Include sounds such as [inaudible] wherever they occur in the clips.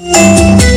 Música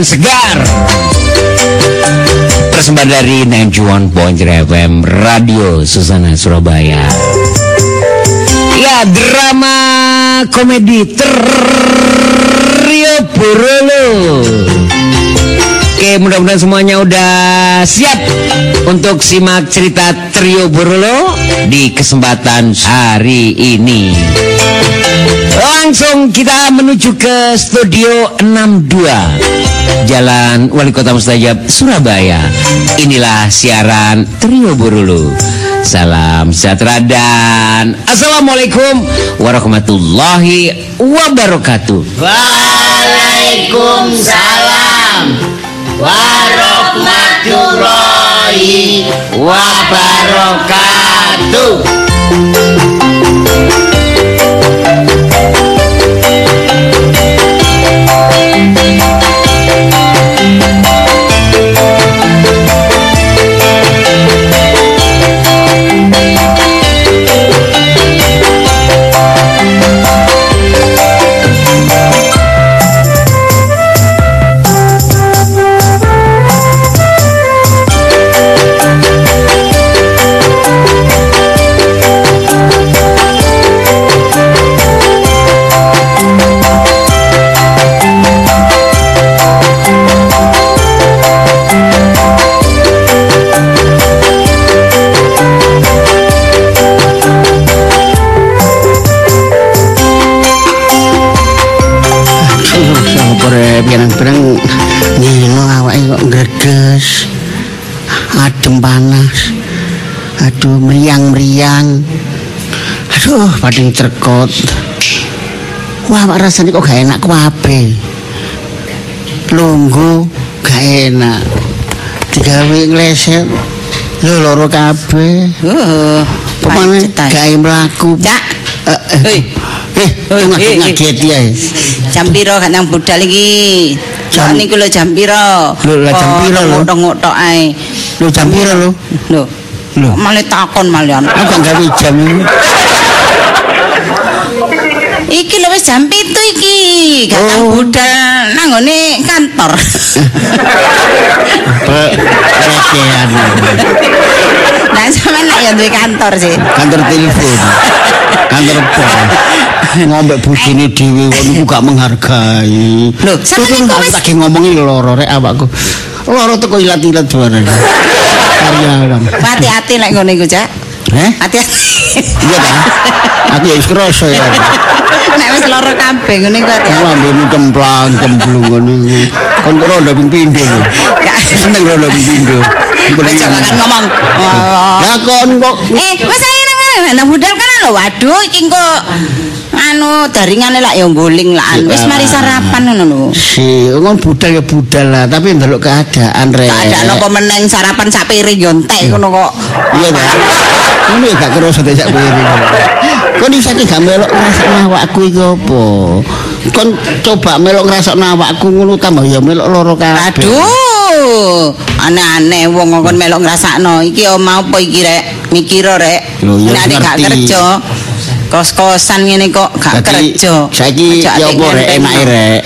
hiburan segar. Persembahan dari 91.3 FM Radio Susana Surabaya. Ya drama komedi Trio Borolo Oke mudah-mudahan semuanya udah siap Untuk simak cerita Trio Borolo Di kesempatan hari ini. Langsung kita menuju ke studio 62 Jalan Wali Kota Mustajab Surabaya. Inilah siaran Trio Burulu Salam sejahtera dan Assalamualaikum warahmatullahi wabarakatuh. Waalaikumsalam warahmatullahi wabarakatuh. Aduh, pating cerkot. Wah, awak rasane kok gak enak kabeh. Lunggu gak enak. Digawe ngleset. Lho loro kabeh. Uh, Pemane gawe mlaku. Cak. Eh, eh. Eh, ngaget ngaget ya. Jam piro gak nang budal iki? Jam- niku lho jam piro? Lho, lah jam piro, lho? Ngotok-ngotok ae. Lho jam piro lho? Lho. Lho. Malah takon malian. Aku gak gawe jam ini. Iki lho wis jam 7 iki. Gak Oh. budal nang ngone kantor. Recehan. Lah sampean nek ya duwe kantor sih. Kantor telepon. Kantor pos. Ngombek bojone dhewe kok niku gak menghargai. Lho, sampeyan Tuh, kok wis- lagi ngomongi loro rek awakku. Loro teko ilat-ilat bareng. Karyawan. Hati-hati lek ngene iku, Cak. Heh? Hati-hati. Iya ta? Aku ya krasa ya. Nek wis lara kabeh ngene iku Aku hati-hati. ambene cemplang cemplung ngono. Kon kok ping pindho. Gak. Seneng ping pindho. Jangan ngomong. Ya kon kok Eh, wis nang budal kan lho. Waduh, iki kok anu daringane lak ya guling lah. Wis mari sarapan ngono lho. si ngon budal ya budal lah, tapi ndelok keadaan rek. Tak ada napa meneng sarapan sak piring yo entek ngono kok. Iya ta. Ngono ya gak kerasa dek sak piring. Kon iso gak melok ngrasakno awakku iki apa? Kon coba melok ngrasakno awakku ngono tambah ya melok loro kabeh. Aduh, Lho, aneh-aneh wong kon melok ngrasakno. Iki omah apa iki rek? Mikir rek. Ya Nek gak kerja. Kos-kosan ngene kok gak Dadi, kerja. Saiki ya apa rek enake rek.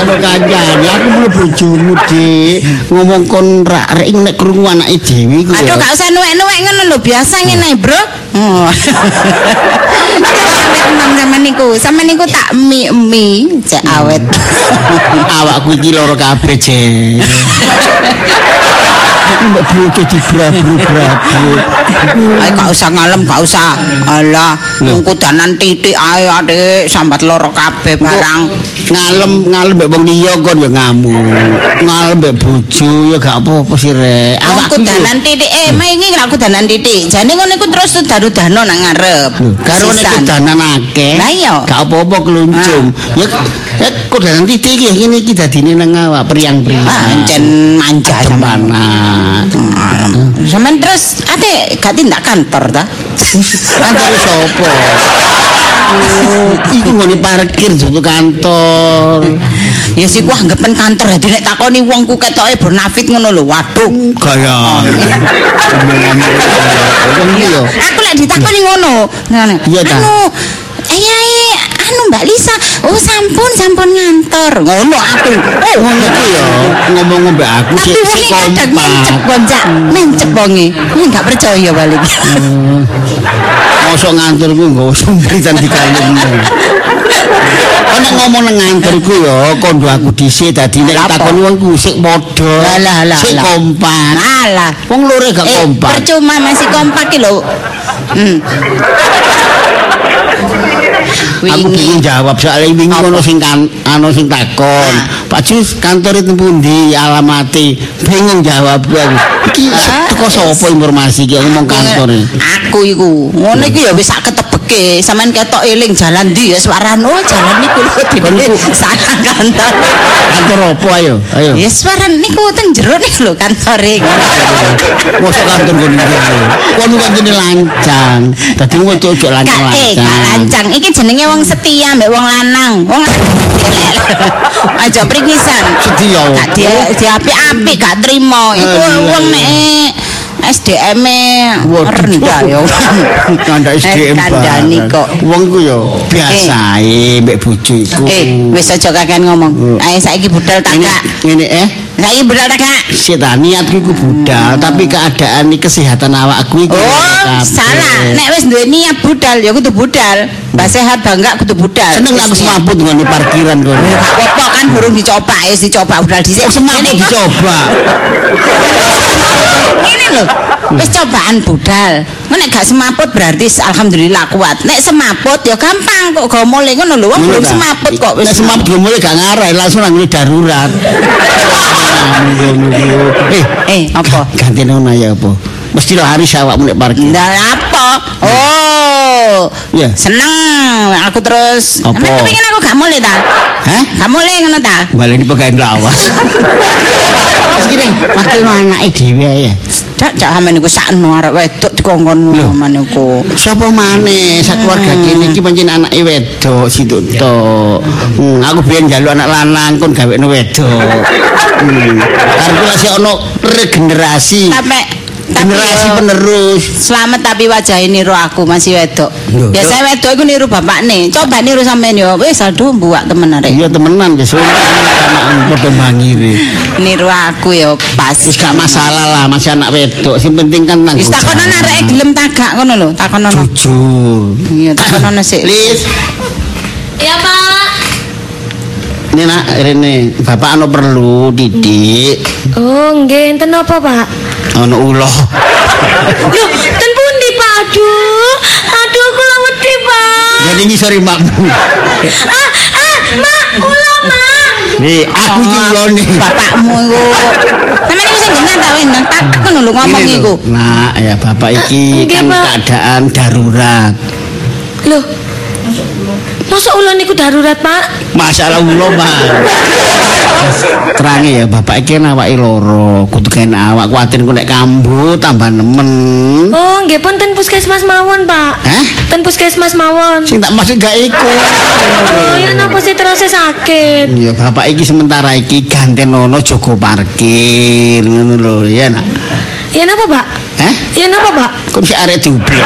Kalau kanjane aku mulu bojomu Dik. Ngomong kon rak rek nek krungu anake dhewe ku. Aduh ya. gak usah nuwek-nuwek ngono lho, biasa ngene Bro. Tenan sampean niku. Sampean niku tak mi-mi, cek awet. [laughs] awakku iki loro kabeh je. [laughs] Mbak bojo dibrabu-brabu. Ayo gak usah ngalem, gak usah. Alah, wong kudanan titik ae adik sambat loro kabeh barang. ngalem ngalem mbek wong liya kon ya ngamuk. Ngalem mbek bojo ya gak apa-apa sih rek. Wong Awakku kudanan titik eh mah iki gak kudanan titik. Jane ngono iku terus daru-dano nang ngarep. karo nek Sisan. kudanan akeh. Lah iya. Gak apa-apa keluncung. Ya ya kudanan titik iki ngene iki dadine nang awak priang-priang. Pancen manja sampean. Mana? Sampean terus ate gak tindak kantor ta? Kantor sapa? Oh, iku ngene parkir jatuh kantor. Ya sih ku anggapen kantor dadi nek takoni wong ku ketoke bernafit ngono lho. Waduh. Gaya. Wong iki yo. Aku lek ditakoni ngono. Ngono. Iya, ta? Anu, iya iya, anu Mbak Lisa. Oh, sampun sampun ngantor. Ngono aku. Oh, Wong iki yo ngomong mbek aku sik iki kadang mencep gonjak, mencep wonge. Ini enggak percaya balik. Mosok ngantorku nggo sumbritan dikalungno. Ana ngomong nang ngantorku yo kondo aku dhisik dadi nek takon wong ku sik padha. Sik kompak. Alah. Wong loro gak Eh, kompak. percuma masih kompak iki lho. Hmm. Aku bingung jawab soalnya wingi Apa? ono sing kan ano sing takon. Ah. Pak Jus kantor itu pundi alamate? Bingung jawab aku. Iki teko sapa informasi iki ngomong kantor? Aku iku. Ngono iki ya wis sak ketebeke. Sampeyan ketok eling jalan ndi ya suaran oh jalan niku lho dene sana kantor. Kantor apa ayo? Ayo. Ya suaran niku teng jero niku lho kantore. Mosok kantor kono iki. Kono kan lancang. Dadi wong ojo gak lancang-lancang. lancang. Iki jenenge wong setia mbek wong lanang. Wong aja [laughs] pringisan. Setia. Gak dia diapik-apik gak trimo. Iku wong nek SDM -e rendah ya. [laughs] Kandak SDM Eh, kandhani kok. Wong ku yo biasa ae mbek bojo iku. Eh, wis aja kakean ngomong. Ayo saiki budal tak gak. ngene eh Saiki budal tak gak. Sita niatku iku budal, tapi keadaan ini kesehatan awakku iku Oh, kabeh. salah. Nek wis duwe niat budal ya kudu budal. Mbak sehat bangga kudu budal. seneng aku semaput ngene parkiran kono. Gak apa-apa kan burung dicoba ya dicoba budal dhisik. Kok semaput dicoba. [laughs] Ini lho, wis cobaan budal. Nek gak semaput berarti alhamdulillah kuat. Nek semaput ya gampang kok go mulai ngono lho. Wong belum semaput kok wis Nek semaput belum mulai gak ngarai langsung nang darurat. [laughs] Eh, Eh, apa? ganti nona ya apa? Mesti lo hari awakmu nek parkir. Ndak apa? Oh. Ya. Seneng aku terus. Apa? Nek kepengin aku gak mulai ta? Hah? Gak mulai ngono ta? Balik di pegawai lawas. [laughs] Segini, wakil no anake dhewe ya. Dak cak amen iku sakno arek wedok dikongkon Lho. amen iku. Sapa maneh sak keluarga kene iki pancen anake wedok situ to. Hmm, aku biyen njaluk anak lanang kon gawekno wedok. [laughs] Hmm. Arep lagi ono regenerasi. Sampai Generasi yo, penerus. Selamat tapi wajah niru aku masih wedok. Biasa wedok iku niru bapak nih. Coba niru sampean yo. Wis aduh buak temen arek. Iya temenan wis anak padha mangire. Niru aku yo pas. Wis gak masalah lah masih anak wedok. Sing penting kan nang. Wis takonan arek gelem tagak ngono lho, takonan. jujur. Iya, takonan sik. Lis, Ya Pak. ini nak rene bapak anu perlu didik. Oh, nggih, enten apa, Pak? Ono ulo. Loh, ten pundi, Pak? Aduh. Aduh, kula wedi, Pak. Jadi ngisori makmu. Ah, ah, Mak, kula, Mak. Nih, aku iki ulo nih. Bapakmu iku. Sampeyan iku sing genah ta wis nang tagak ngono lho ngomong Ini iku. lho. Nah, ya bapak iki kan keadaan darurat. Loh. Masa ulo niku darurat, Pak? Masalah ulo, Pak. Terangi ya bapak iki awake loro, kudu kena awak kuatir ku nek kambuh tambah nemen. Oh, nggih pun ten puskesmas mawon, Pak. Hah? Ten puskesmas mawon. Sing tak maksud gak iku. Oh, ya napa sih terus sakit? Ya bapak iki sementara iki gantenono jogo parkir ngono lho ya nak. Ya napa, Pak? Hah? Ya napa, Pak? Kok si arek dublek.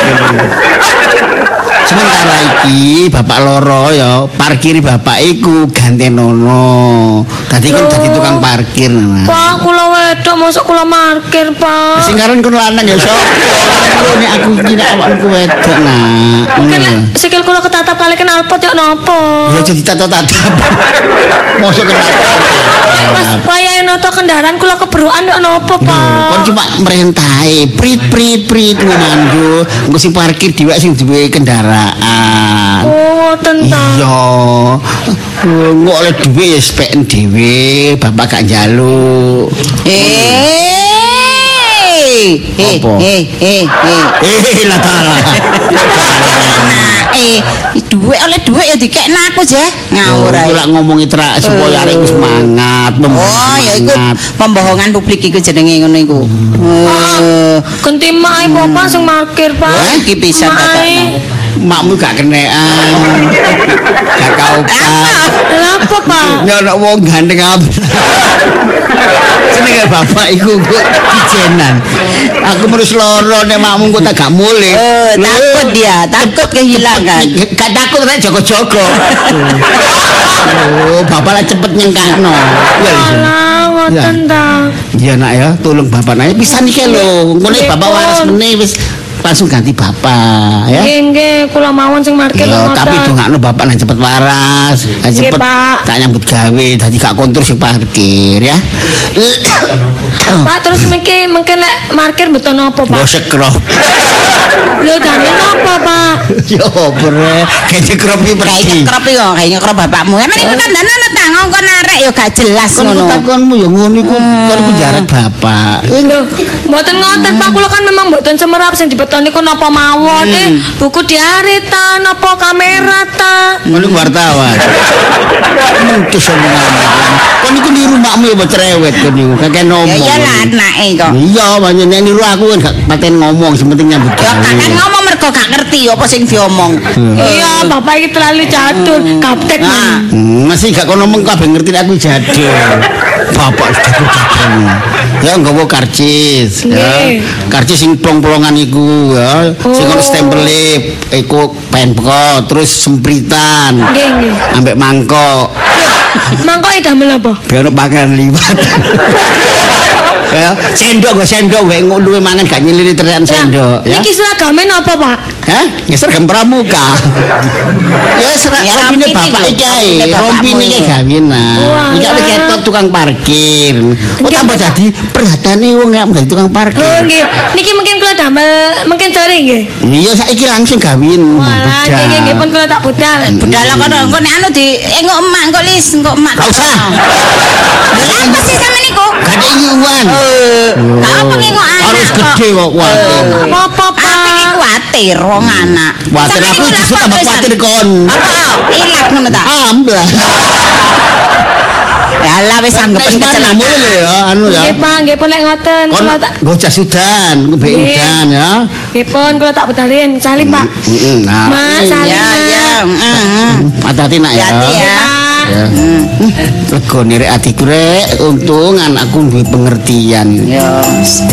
Sementara iki bapak loro ya parkir bapak iku gantenono. Dadi kan dadi tukang parkir nah. Pak, kula wedok mosok kula parkir, Pak. Sing karon kon lanang ya sok. Nek aku iki nek awakku wedok nah. Kan Ngono. sikil kula ketatap kali kenalpot ya napa? Ya jadi tata-tata. Mosok kena. Pas wayahe noto kendaraan kula kebrokan ya napa, Kon Pak? cuma merintai, prit prit prit ngomandu. Engko sing parkir dhewe sing duwe kendaraan. Oh, tentang. Iya. Engko oleh dhewe ya speken dhewe, bapak gak njaluk. Eh, eh, Apa? eh, eh, eh. Eh, lah [laughs] eh, duit oleh duit ya dikekno aku je. Ngawur ae. lak ngomongi terak supaya arek ku semangat, Oh, ya iku pembohongan publik iku jenenge ngono iku. Ganti mak ae bapak sing parkir, Pak. Iki pisan. Makmu gak kenean. Gak kaupan. Lha apa, Pak? Ana wong gandeng apa. Senenge bapak iku kok ijenan. Aku terus loro nek makmu kok tak gak mulih. eh, takut dia, takut kehilangan. Gak takut rek jogo-jogo. Oh, bapak lah cepet nyengkakno. Alah, ngoten ta. Iya nak ya, tolong bapak nanya pisan iki lho. Nggih, bapak waras meneh wis langsung ganti bapak ya. Nggih, nggih, kula mawon sing parkir Ya, ngoten. tapi dongakno bapak nang cepet waras, nang cepet Pak. tak nyambut gawe, dadi gak kontrol sing parkir ya. Pak terus mungkin mungkin lek parkir betul napa, Pak? sekrop. Lho dane napa, Pak? Yo bre, kayaknya sekrop iki pergi. nyekrop iki kok, kayak nyekrop bapakmu. Emang iku kan dana tang ngongkon arek ya gak jelas Kon ngono. takonmu ya ngono iku, kon ku jarak bapak. Lho, mboten ngoten Pak, kula kan memang mboten semerap sing dibetoni ku napa mawon eh buku diare ta napa kamera ta. Ngono wartawan. Mentus omongan. Kon iku niru makmu ya cerewet kon niku, kakek ngomong. Ya iyalah anake kok. Iya, banyak nek niru aku kan gak paten ngomong, sing penting nyambut Ya kakek ngomong mergo gak ngerti apa sing diomong. Iya, bapak iki terlalu jadul, kaptek Nah. Hmm, masih gak kono ngomong kabeh ngerti aku jadul. Bapak jadul jadul. Ya nggawa karcis, ya. Karcis sing plong-plongan iku ya. Sing ono Oh. stempel iku penpeko, terus sempritan. Nggih, nggih. Ambek mangkok. [laughs] Mangkok e damel apa? Biar ono pakaian liwat. [laughs] ya, sendok gak sendok wae luwe mangan gak nyiliri terian sendok ya. Niki seragame napa, Pak? Hah? Ya seragam pramuka. ya Ya, rompi bapak iki ae, rompine iki. Wah, Iki lah. ketok tukang parkir. Oh tambah dadi perhatane wong nek dadi tukang Oh, parkir. nggih. Niki mungkin kula damel mungkin sore nggih. Iya saiki langsung gawin. Walah, nggih nggih nggih pun kula tak budal. budal kono engko nek anu di engko emak engko lis engko emak. Gak usah. Lah apa sih sama niku? Gak ada iuan. Eh, gak apa ngengok anak Harus kok. gede kok kuatir. Apa, Aku iki Pak? kuatir wong anak. Kuatir Sampe aku justru tambah kuatir kon. Apa? Ilang ngono ta? Amblah. [laughs] Ya lah wis anggepen kecelakaan. mulai lho ya anu ya. Nggih, Pak, nggih pun lek ngoten Kon kula tak gocah sudan, Nggih. udan ya. Nggih pun kula tak budalin. Salim, Pak. Heeh, nah. Mak, salim. Ya ya. heeh. Hati-hati nak ya. Hati ya. Ya. Lego nirek atiku rek, untung anakku duwe pengertian. Ya,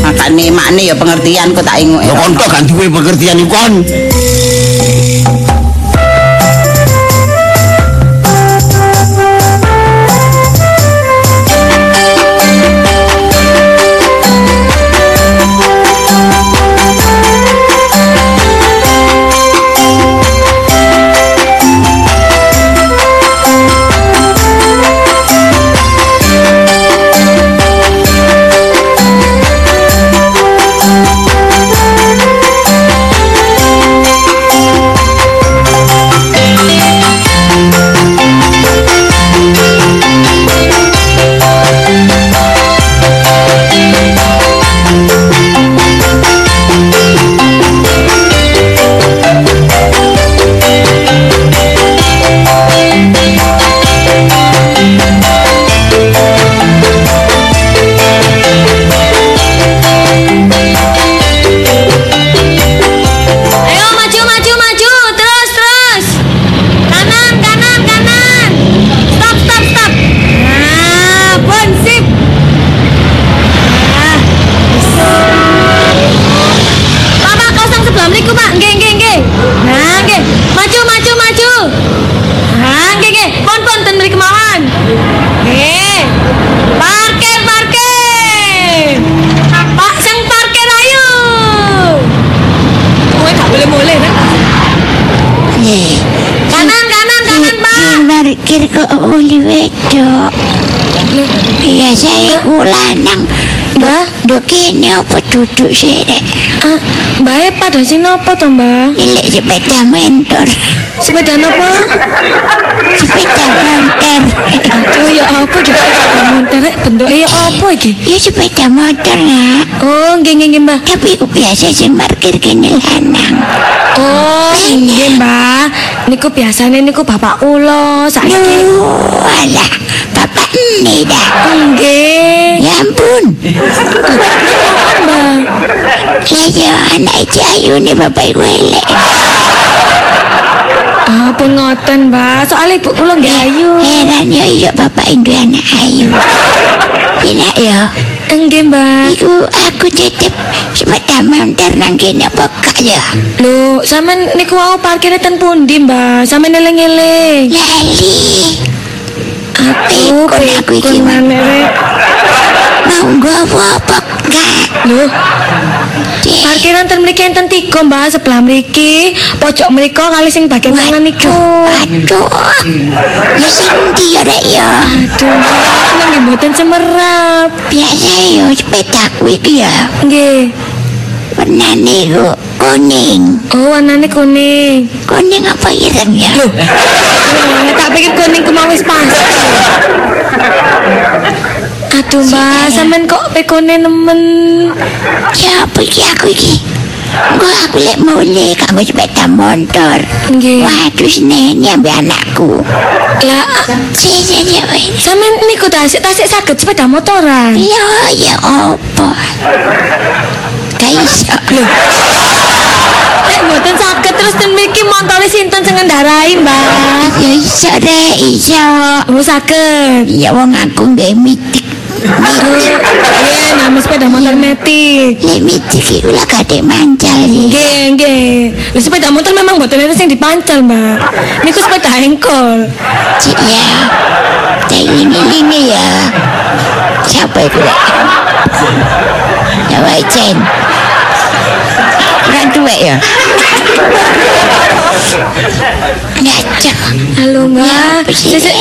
makane makne ya pengertian kok tak inguk. Ya kon tok gak duwe pengertian iku kon. Duduk sih rek? ah, Mbak e pada sini apa to, Mbak? Lek sepeda motor. Sepeda apa? Sepeda motor. Aduh, ya apa juga sepeda motor bentuknya ya apa iki? Ya sepeda motor nak. Oh, nggih nggih nggih, Mbak. Tapi ku biasa sing parkir kene lanang. Oh, nggih, Mbak. Niku biasane niku bapak kula saiki. Loh, alah, bapak ini dah. Nggih. Ya ampun. [laughs] Mbak. Ya anak Jayu nih bapak elek. Ah, pun ngoten, Mbak. Soalnya ibu kula nggih ayu. Heran ya iya bapak anak ayu. Enak ya. Nggih, Mbak. Iku aku titip sepeda motor nang kene ya. Lho, sampean niku wau parkire ten pundi, Mbak? Sampean eling-eling. Lali. Pikun aku iki mau nggawa pekak. Lho, parkiran ten mriki enten tiga, Mbak, sebelah mriki, pojok mriko kali sing bagian kanan niku. Aduh. Ya sing ndi ya rek ya. Aduh, nang nggih mboten semerap. Biasa ya sepedaku iki ya. Nggih. Warnane kok kuning. Oh, warnane kuning. Kuning apa ireng ya? Wah, [laughs] tak pikir kuning ku mau wis pas. [laughs] Aduh, Mbak, sampean kok pekone nemen. Siapa iki aku iki? Gua aku lek mulai kanggo sepeda motor. Nggih. Waduh seneni ambil anakku. Lah, Si si si. weh. sampean niku tasik tasik saged sepeda motoran. Ya ya apa? Kaiso. Nek mboten saged terus ten mriki montore sinten sing ngendarai, Mbak? Ya iso rek iso. Oh, saged. Ya wong aku nggak mitik. Iya, nama sepeda motor metik. Lek mitik iku lah kadek mancal. Nggih, nggih. Lha sepeda motor memang mboten ada sing dipancal, Mbak. Niku sepeda engkol. Cik ya. Tak ini ini ya. Siapa itu? Ya Chen. Orang tua ya. Ngacak. Halo, Mbak. Ya, Sesek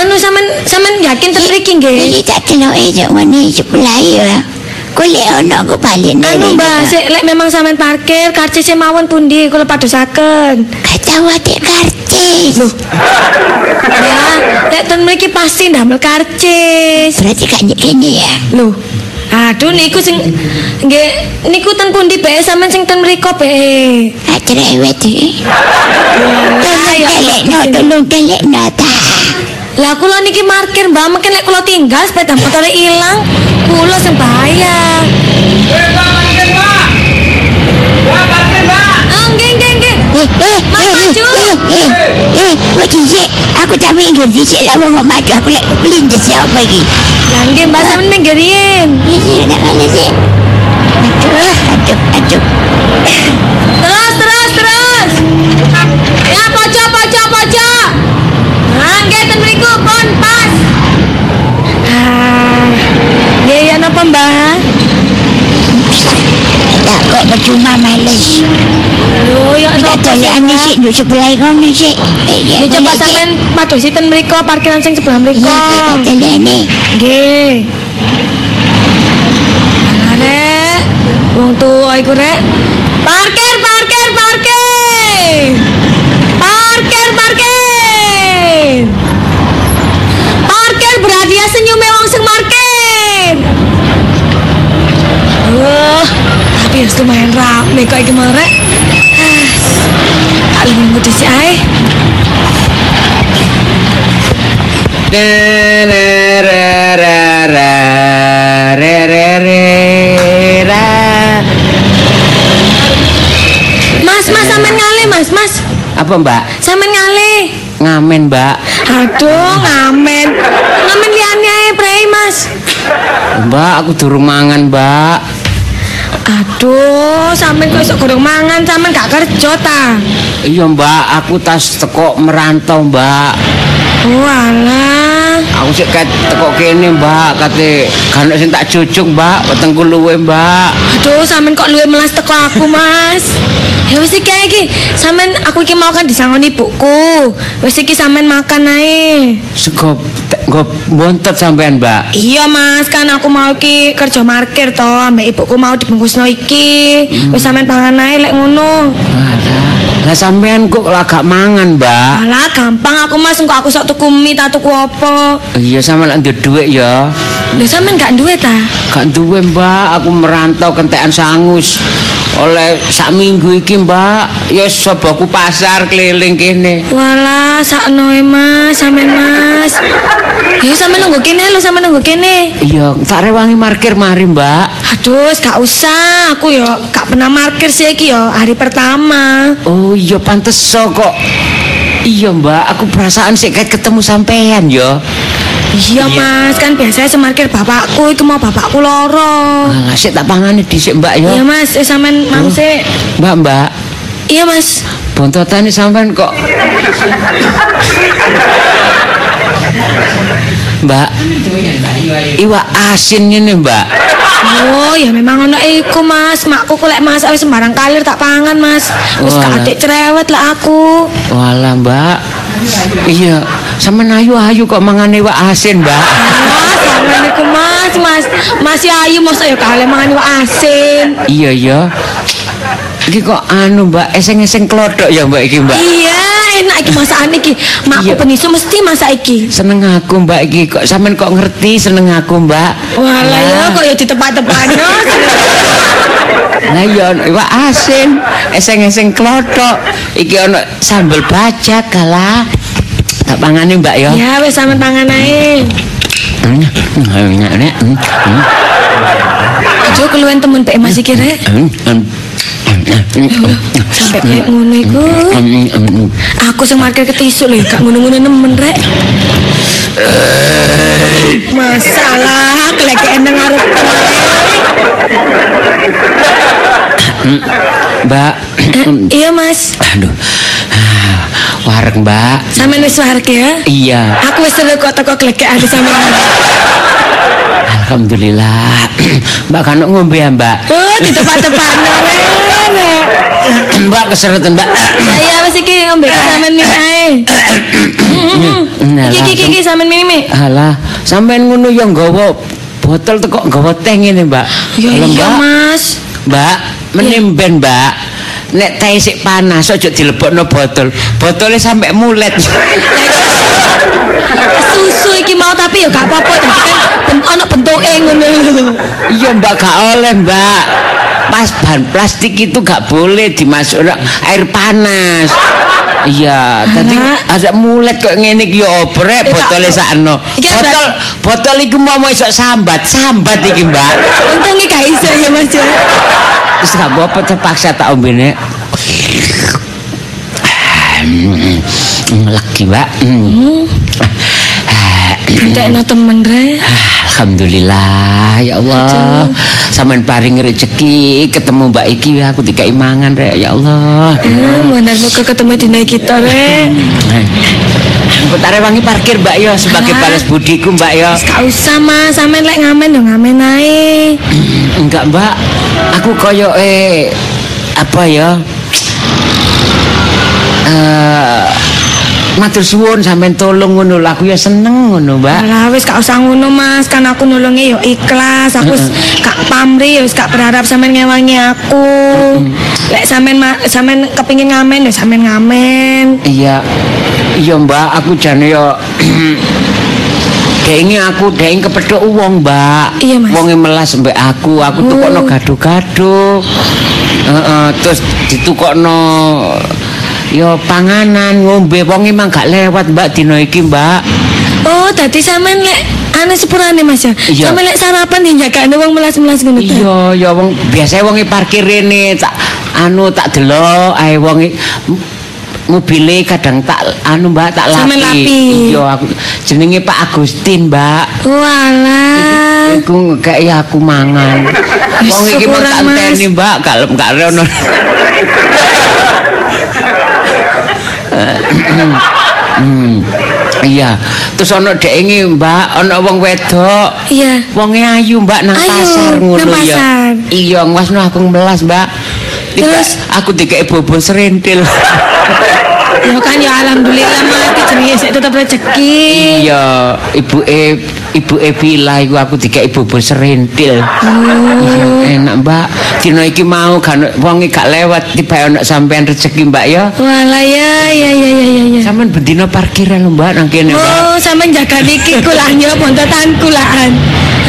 anu sampean sampean yakin ten mriki nggih? Ini tak telok aja mana sebelah ya. Kau lihat ono aku balik Anu, Mbak, sik lek memang sampean parkir karcis mawon pundi kula padosaken. Kata wadik karcis. Ya, lek ten mriki pasti ndamel karcis. Berarti kan ini ya. Lho. Aduh niku sing nggih niku ten pundi bae sampean sing ten mriko bae. Cerewet iki. No, tolong kelek no ta. Lah kula niki parkir Mbak, mungkin lek kula tinggal sepeda motor ilang, kula sing bahaya. Ah, nggih nggih nggih. Eh, eh, Mas, eh, maju. eh, eh, eh, kau dhisik. Aku tak minggir dhisik lah mau maju. Aku lek melindes siapa lagi. Lah nggih Mbak sampean minggirin. Dhisik nak kali sik. Aduh, aduh, aduh. Terus terus terus. Ya pojok pojok pojok. Nah, nggih ten mriku pun pas. Ah. Nggih ya napa Mbak? Tak kok percuma males. Lho ya Tak tolak ni sik duk sebelah kau ni sik. Ya coba sampean padosi ten mriku parkiran sing sebelah. Ya, ni. Nggih. Arek, wong tuwa iku rek. Tapi harus lumayan rame kok iki mau rek. Ah, Tak lebih mudah sih ae. Mas, mas sampean ngale, Mas, Mas. Apa mbak? Sampean ngale. Ngamen mbak Aduh, ngamen. Ngamen liyane ae, Prei, Mas. Mbak aku durung mangan mbak Aduh, sampean kok iso gorong mangan, sampean gak kerja ta? Iya mbak aku tas teko merantau mbak Oh, alah. Aku sik ket teko kene, Mbak, kate kan sing tak jujuk, Mbak, wetengku luwe, Mbak. Aduh, sampean kok luwe melas teko aku, Mas. Ya wis iki ae iki. Sampean aku iki mau kan disangoni ibuku. Wis iki sampean makan ae. Sego nggo bontot sampean, Mbak. Iya mas, kan aku mau iki kerja markir to, ambek ibuku mau dibungkusno iki. Wis sampean pangan ae lek ngono. Lah sampean kok lah gak mangan, Mbak? Alah gampang aku mas, engko aku sok tuku mie ta tuku apa. Iya sama lek dhuwit ya. Lho sampean gak duwe ta? Gak duwe, Mbak. Aku merantau kentekan sangus. Oleh sak minggu iki, Mbak. Ya soboku pasar keliling kene. Walah, sakno mas, sampean mas. Ya sampean nunggu kene lho, sampean nunggu kene. Iya, tak rewangi parkir mari, Mbak. Aduh, gak usah. Aku yo gak pernah markir sih iki yo hari pertama. Oh iya pantes so kok. Iya mbak, aku perasaan sih ketemu sampean yo. Iya mas, kan biasanya semarkir bapakku, itu mau bapakku loro. Nah, sik tak pangane dhisik mbak yo. Iya mas, eh, sampean mau sih. Mbak mbak, Iya mas. bontotan sampean kok. Mbak, iwak asin ini mbak. Oh, ya memang ono iku mas. Makku kok lek masak wis sembarang kalir tak pangan mas. Wis gak cerewet lah aku. Walah mbak, iya, sama ayu ayu kok mangan iwak asin mbak. Mas, sampean iku mas, mas. Masih ayu masa ya kale mangan iwak asin. Iya iya. Iki kok anu mbak, eseng-eseng klodok ya mbak iki mbak. Iya, enak iki masakan iki. Makku Iya. penisu mesti masak iki. Seneng aku mbak iki kok sampean kok ngerti seneng aku mbak. Walah ya kok ya ditepak-tepakno. [laughs] Lah iya ono iwak asin, eseng-eseng klothok. Iki ono sambel bajak kalah. Tak pangane Mbak ya. Ya wis sampean pangan ae. Nek. Hmm, hmm, keluwen temen pek Mas iki Sampai kayak ngono iku. Aku sing markir ketisu lho, gak ngono-ngono nemen rek. Masalah kelekeen nang arep. Mbak. Iya Mas, Aduh. Wareng Mbak. sampean wis warga ya? Iya, Aku wis seru kok teko klekekan sampean. Alhamdulillah. [clears throat] Mbak kan ngombe ya, Mbak. Oh, ditepak-tepakno [clears throat] rek. Mbak keseretan, Mbak. Saya wis iki ngombe [clears throat] sampean minum ae. Nah, Iki iki iki sampean minum. Mi. Alah, sampean ngono ya nggawa botol teko nggawa teh ngene, Mbak. Ya iya. Mas. Mbak, menimben, Mbak. Nek teh sik panas aja dilebokno botol. Botolnya sampai mulet. Susu iki mau tapi ya gak apa-apa kan ben- ono bentuke ngono. Iya, Mbak, gak oleh, Mbak. Pas bahan plastik itu gak boleh dimasuk air panas. Iya, tadi ada mulet kok ngene iki botolnya tak- sakno. Botol botol iku mau iso sambat, sambat iki, Mbak. Untung iki gak iso ya Mas. Terus gak apa-apa terpaksa tak ombene. Lagi, Mbak. Ndekno temen rek. Alhamdulillah ya Allah. Sampeyan paring rezeki ketemu Mbak Iki aku dikai mangan rek ya Allah. Hmm, bener muka ketemu dina kita rek. Aku tak rewangi parkir Mbak ya sebagai balas budiku Mbak ya. Gak usah mas, sampean lek ngamen yo ngamen ae. Enggak Mbak, aku koyo eh apa ya? Eh matur suwun sampean tolong ngono lah aku ya seneng ngono Mbak. Alah wis gak usah ngono mas, kan aku nulungi yo ikhlas. Aku wis gak pamri, yo wis gak berharap sampean ngewangi aku. Lek sampean sampean kepingin ngamen yo sampean ngamen. Iya, iya Mbak, aku jane yo Kayaknya [clears throat] aku dhewe kepethuk wong, Mbak. Iya, Mas. Wonge melas mbek aku, aku tukokno gado-gado. Heeh, terus ditukokno yo panganan ngombe wong emang gak lewat Mbak dina iki, Mbak. Oh, tadi sampean lek ane sepurane Mas ya. Iya. Sampean lek sarapan dijagakne wong melas-melas ngono. Iya, ya wong biasa wonge parkir rene tak anu tak delok ae wonge mobile kadang tak anu Mbak tak lapi. Lapi. Iya, aku jenenge Pak Agustin, Mbak. Walah. Iku kayak aku mangan. Wong iki mau syukuran, tak Mas. enteni, Mbak, kalem gak rono. Hmm. [coughs] Iya. Terus ana dek ini, Mbak, ana wong wedok. Iya. Wonge ayu, Mbak, nang Ayu, pasar ngono ya. Iya, ngasno aku melas, Mbak. Terus? aku dikek bobo serintil. Ya kan ya alhamdulillah mati jenenge sik tetep rezeki. iya, ibuke ibuke Bila iku aku dikek bobo serintil. Iya, enak, Mbak. Dina iki mau kan wong gak lewat tiba ana sampean rezeki, Mbak ya. Walah ya ya ya ya ya. ya. Sampeyan bendina parkiran lho, Mbak, nang kene, Mbak. Oh, sama jaga niki kulahnya bontotan kulaan.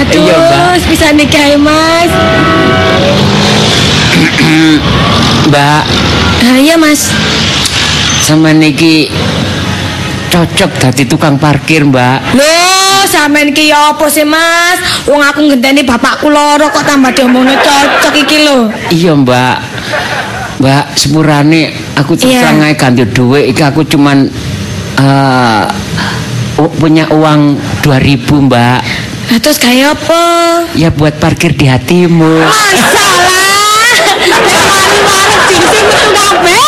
Aduh, Iya, Mbak. bisa nikah Mas. [clears throat] Mbak, Ah, iya Mas. sama niki cocok dadi tukang parkir, Mbak. Loh, sampean iki ya apa sih Mas? Wong aku ngenteni bapakku loro kok tambah diomongno cocok iki lho. Iya, Mbak. Mbak, sepurane aku terus Iya. terang ae ganti dhuwit iki aku cuman eh, u- punya uang 2000, Mbak. Nah, terus kayak apa? Ya buat parkir di hatimu. Masalah. Mari-mari diisi metu kabeh.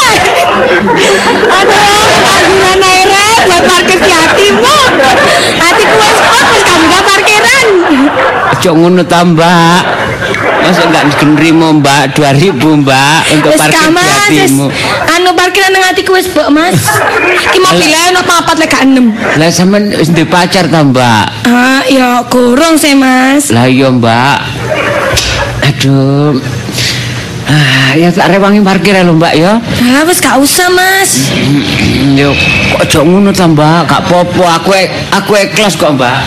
Aduh, buat [laughs] parkir di hatimu. Hatiku wis kok wis kamu gak parkiran. Aja ngono ta. Masa enggak nerimo, Mbak, 2000, Mbak, untuk Wis parkir di kamas, hatimu. anu parkiran nang hatiku wis mbok Mas. Ki mobilnya ono papat lek gak enem. Lah sampean wis duwe pacar ta, Mbak? Ah, ya kurang sih Mas. Lah iya, Mbak. Aduh. Ah, ya tak rewangi parkir lho, Mbak ya. Ah, wis gak usah Mas. Yo, kok aja ngono ta, Mbak? Gak apa-apa, aku e- aku ikhlas kok, Mbak.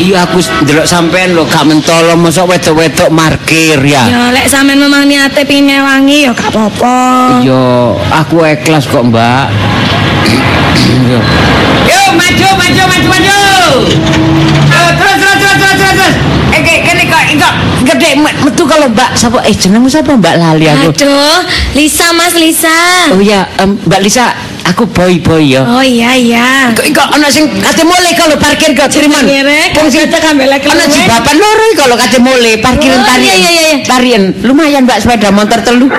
Iya aku ndelok sampean lho gak mentolo mosok wedok-wedok parkir ya. Ya lek sampean memang niate pengin ngewangi ya gak apa-apa. Iya, aku ikhlas kok, Mbak. Yo. Yo, maju, maju, maju, maju. Terus, terus, terus, terus, terus, kok, kok gede me- metu kalau Mbak sapa eh jenengmu sapa Mbak lali aku. Aduh, Lisa Mas Lisa. Oh iya, em, Mbak Lisa, aku boy boy ya. Oh iya iya. Kok kok ana sing kate mulai kalau parkir kok Triman. Ngerek, Wong sing kata kambel lek ana jibapan loro iki kalau kate mulai parkiran Oh, tarian. iya, iya, iya. Tarian lumayan Mbak sepeda motor telu.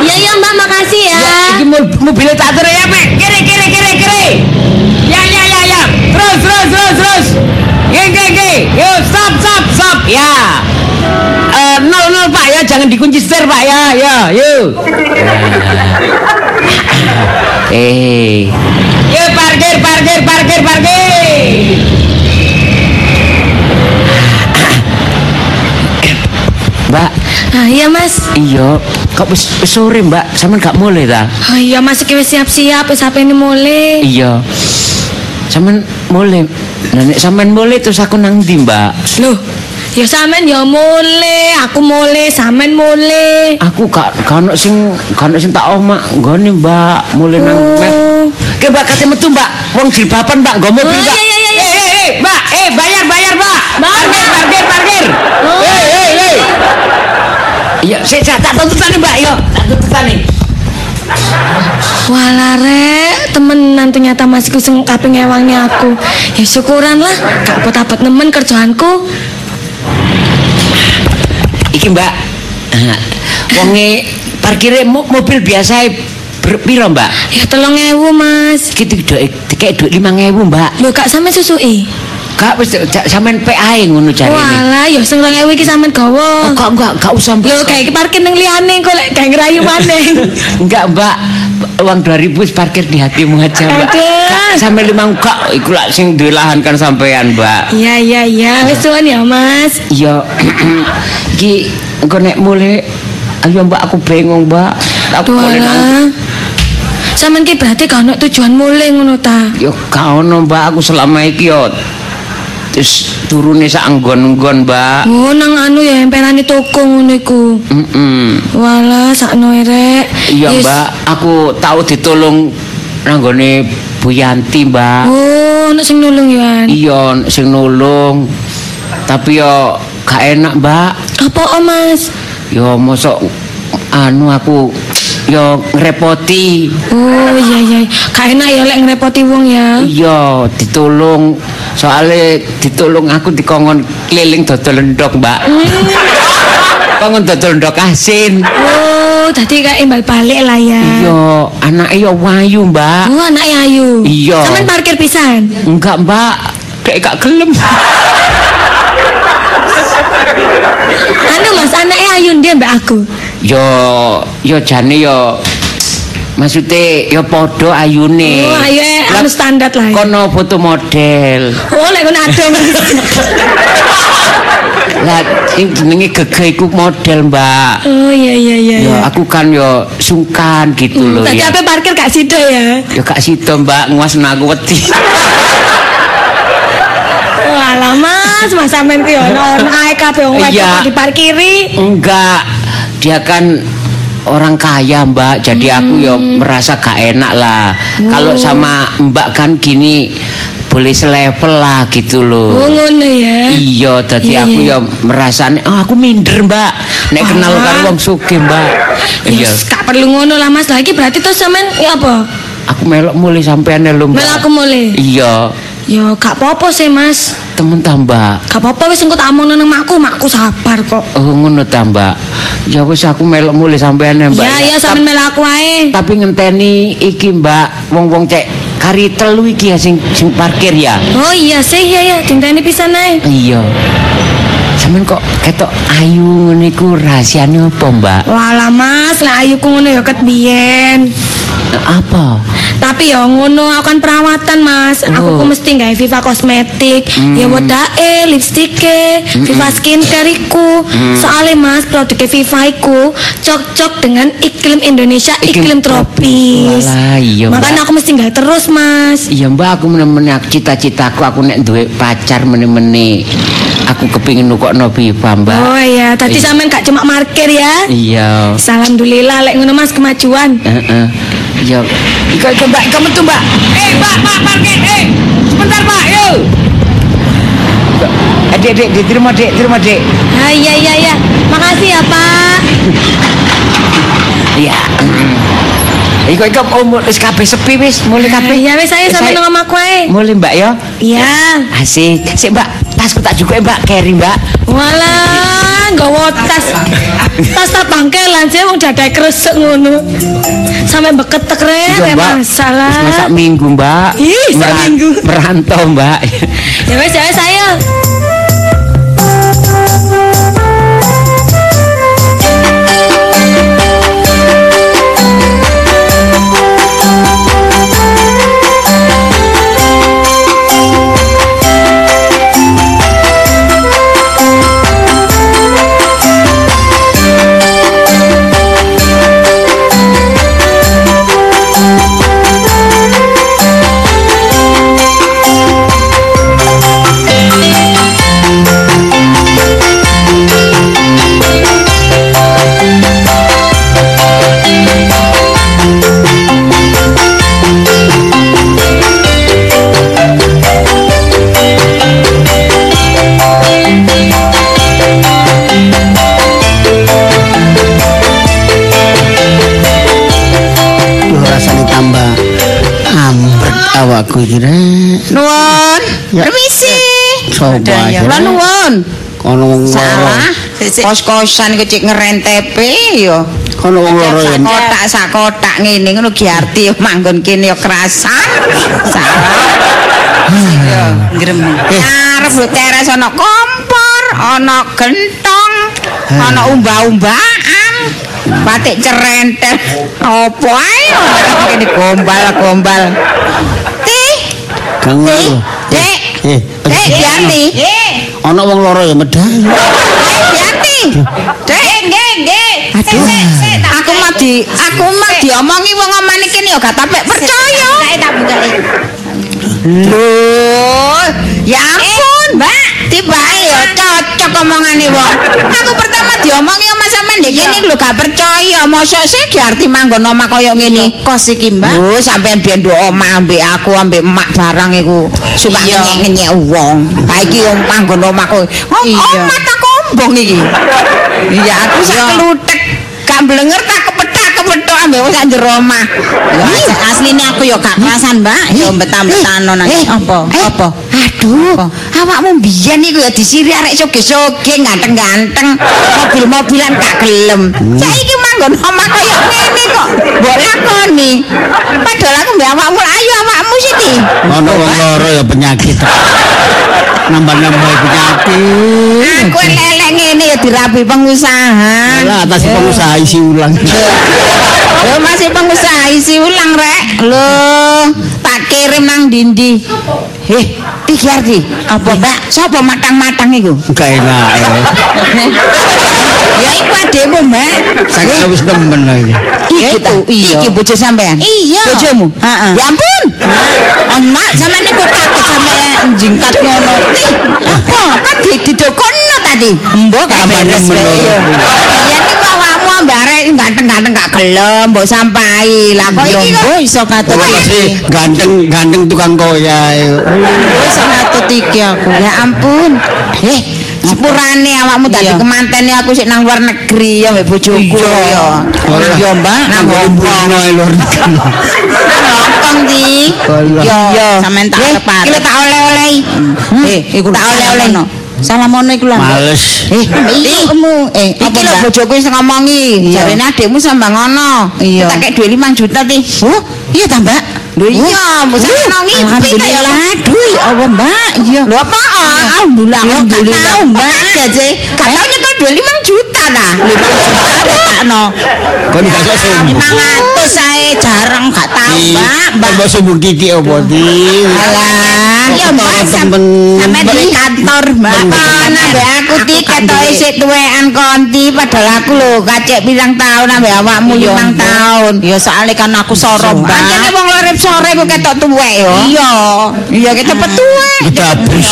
Iya iya Mbak makasih ya. Iki mul- mobil tak atur ya, Mek. Kiri kiri kiri kiri. Ya ya ya ya. Terus terus terus terus. Ge ge ge. Yo stop stop stop. Ya. Eh nol nol Pak ya, jangan dikunci setir Pak ya. Ya, yuk. Eh. Yuk parkir parkir parkir parkir. Mbak, Ah iya Mas. iya, kok wis sore Mbak, sampean gak mulai ta? Oh iya Mas iki wis siap-siap wis sampe ini mulai. Iya. Sampean mulai. Nah, nek sampean mulai terus aku nang ndi, Mbak? Loh, ya sampean ya mulai, aku mulai, sampean mulai. Aku gak ono sing gak ono sing tak omak nggone, Mbak. Mulai nang Oh. Ke Mbak kate metu, Mbak. Wong jilbaban, Mbak, nggo mobil, Oh, Mbak. iya, iya, iya, iya. Eh, eh, eh, Mbak, eh bayar, bayar, Mbak. Parkir, parkir, parkir. Oh. Eh, eh, eh. Iya, saya tak tuntutan nih, Mbak, yo. Tak tuntutan nih. Walah rek, temenan ternyata masku sing kape ngewangi aku. Ya syukuran lah, gak pot-apot nemen kerjaanku. Iki, Mbak. [laughs] Wonge parkire mo- mobil biasa piro, Mbak? Ya tolong ewu mas. Iki dikek dikek dhuwit 5000, Mbak. Lo kak sampe susui. Kak wis sampean PA ngono jarine. Walah, ya sing rong ewu iki sampean Oh, gawa. kok enggak enggak usah. Lo kayak parkir nang liyane kok lek kayak ngerayu maneh. [laughs] enggak, Mbak. Uang 2000 wis parkir di hatimu aja, Mbak. Aduh. Sampe limang kak iku lak sing duwe lahan kan sampean, Mbak. Iya iya iya, wis suwun ya mas. Iya. [clears throat] Iki engko nek mulai ayo Mbak aku bingung, Mbak. Aku nang. Sampeyan ki berarti gak ono tujuan mulai ngono ta. Yo gak ono, Mbak. Aku selama iki yo terus turune sak anggon-anggon, Mbak. Oh nang anu ya emperane toko ngono iku. Mm Walah, sakno rek. Iya Yes. mbak, aku tahu ditolong nanggone Bu Yanti mbak. Oh, ono sing nulung ya. Iya, sing nulung. Tapi yo gak enak mbak. Apa oh, Mas? Yo mosok anu aku yo ngerepoti. Oh iya iya, gak enak ya lek ngerepoti wong ya. Iya, ditolong. Soalnya ditolong aku dikongkon keliling dodol endok mbak. Kok ngedodol ndok asin. Oh, dadi kayak imbal balik lah ya. Iya, anake ya wayu, Mbak. Oh, anak ayu. Iya. Sampeyan parkir pisan. Enggak, Mbak. Kayak gak gelem. Anu Mas, anak ayu dia mbak aku. Yo, yo jane yo Maksudnya ya podo ayune. Oh, eh, anu standar lah. ya. Kono foto model. Oh, lek ngono Mas. [laughs] Lah sing jenenge gege iku model, Mbak. Oh, iya iya iya. Ya iya. aku kan yo sungkan gitu loh Tadi ya. apa parkir gak sido ya? Ya gak sido, Mbak, nguasno aku wedi. [laughs] Walah Mas, Mas sampean ki ono ono ae kabeh wong Iya. kok diparkiri. Enggak, dia kan orang kaya mbak, jadi aku ya merasa gak enak lah. Kalau sama mbak kan gini boleh selevel lah gitu Oh, loh. ngono ya. Iya, tadi Iya, aku iya. ya merasa oh, aku minder mbak. Nek kenal Ah. karo wong sugih mbak. Iya, Yes, gak perlu ngono lah Mas. Lagi berarti terus sampean ya apa? aku melok mulai sampean lho mbak. Mel aku mulai. Iya, Yo gak apa-apa sih Mas. temen ta mbak. Gak apa-apa wis engko tak omongno nang makku, makku sabar kok. Oh ngono ta mbak. Ya wis aku melok mulai sampean ya mbak. Ya ya sampean mel aku ae. tapi ngenteni iki mbak wong-wong cek kari telu iki ya sing sing parkir ya Oh iya sih ya ya, dinteni pisan ae. iya Sampeyan kok ketok ayu ngene iku rahasiane apa mbak Walah Mas, lah ayu ku ngono ya ket biyen. apa Tapi ya ngono aku kan perawatan Mas. Aku Oh. ku mesti gawe Viva kosmetik, ya wedake, lipstike, Viva skincare iku. Soalnya Mas, produk Viva iku cocok dengan iklim Indonesia, iklim, Iklim tropis. Walah, iya, Mbak. Makanya aku mesti gawe terus Mas. iya mbak aku menemani aku cita-citaku aku nek duwe pacar meneh-meneh aku kepingin nukokno Viva mbak Oh iya, tadi Iya. sampean gak cuma markir ya. iya Alhamdulillah lek ngono Mas kemajuan. Heeh. Iya. Iko iko Mbak, iko metu Mbak. Eh, Mbak, Mbak, parkir. Eh, sebentar, Mbak. Yo. Eh, Dek, Dek, Dek, terima, Dek, Dek. Ah, iya iya iya. Makasih ya, Pak. Iya. Iko iko oh, wis kabeh sepi wis, mulai kabeh. Ya wis saya sampe Saya- nang omahku ae. Mulai, Mbak ya. Iya. Asik. Sik, Mbak. Tasku tak juga, Mbak. Carry, Mbak. Walah, nggawa tas. Tas tak bangkelan sih wong dadae kresek ngono. Rek, Iya, Mbak. masalah. Wis masak minggu, Mbak. Ih, minggu. Merantau, Mbak. Ya wis ya wis Coba aja. Lah nuwun. Kono wong loro. Salah. Kos-kosan iku cek ngerentepe ya. Kono wong loro ya. Kotak sak kotak ngene ngono Giarti manggon kene ya kerasan. Salah. Ya, grem. Arep lho teres ana kompor, ana gentong, ana umbah-umbahan. Batik cerentel. Apa ae ora kene gombal-gombal. Ti, Kang. Dek. Eh, Dek Giarti. ana wong loro ya medal. Hati. Dek, nggih, nggih. Aduh. Aku mah di aku mah diomongi wong omane kene ya gak tapek percaya. Tak bukae. Loh, ya ampun, Mbak. Omongane wong. Aku pertama diomongi sama sampean ndek kene lho gak percaya. Mosok sih diarti manggon omah kaya ngene. Kos iki, Mbak. Oh, sampean biyen nduk omah ambek aku ambek emak barang iku suka ngenyek-ngenyek wong. Ha iki wong manggon omahku. Oh, omah tak kombong iki. Iya, aku sak kelutek. Gak blenger tak kepetak kepetok ambek mbek wong sak jero omah. Asline aku ya gak kerasan, Mbak. Ya betam-betano nang. Apa? Apa? Aduh, awakmu biyen iku ya disiri arek soge-soge ganteng-ganteng, mobil-mobilan gak gelem. Saiki manggon omah kaya ngene kok. Mbok lakoni. Padahal aku mbek awakmu ayo awakmu Siti. Ono wong loro ya penyakit. Nambah-nambah penyakit. Aku lelek ngene ya dirabi pengusaha. Lah atas pengusaha isi ulang. Lo masih pengusaha isi ulang rek. Lo tak kirim nang dindi. Heh, iki arti. Apa, Mbak? Sopo matang-matang iku? Gak enak. ya. Ya iku adekmu, Mbak. Saya wis nemen lagi. Iki ta? iya. Iki bojo sampean. Iya. Bojomu? Heeh. Ya ampun. Oh, Mak, sampean iku kaget sampe jingkat ngono. Apa? Kan di tadi. Mbok gak Tambah beres nemen wae. lho. Ya niku awakmu ambek ganteng-ganteng gak gelem mbok sampahi. Lah kok Yo iki kok iso katut Pokoknya sih ganteng ganteng tukang koya. Iso katut iki aku. Ya ampun. Eh, sepurane awakmu Iya. kemantene aku sik nang luar negeri ya mbek bojoku ya. Iya, Mbak. Nang Hongkong. Hongkong di. Alah. Yo, Yo, sampean tak Eh, arep-arep. iki tak oleh-oleh. Eh, iku tak oleh-oleh. Salamono iku lho. Males. Eh, Iku eh Iki apa lho bojoku wis ngomongi, Iya. jarene adikmu sambang ngono. Iya. Tak kek duwe 5 juta ti. Oh, iya ta, Mbak? Lho iya, mesti ono ngipi kaya Alhamdulillah. Duh, ya Allah, Mbak. Iya. Lho apa? Alhamdulillah, Yo, gak alhamdulillah. tahu, Mbak. Nyekel duwe 5 juta ta. 5 no. Kon gak sok sombong. 500 saya jarang gak Mbak. Mbak mbak titik? Alah, ya Mbak sampe di kantor Mbak. Kan ambek aku ti ketoke sik tuwekan konti padahal aku lho kacek pirang tahun ambek awakmu Iya, 5 Mbak. tahun. Ya soalnya kan aku soro, Mbak. Pancene wong lorep sore kok ketok tuwek yo. Iya. Iya kita petuwek. Gedabus.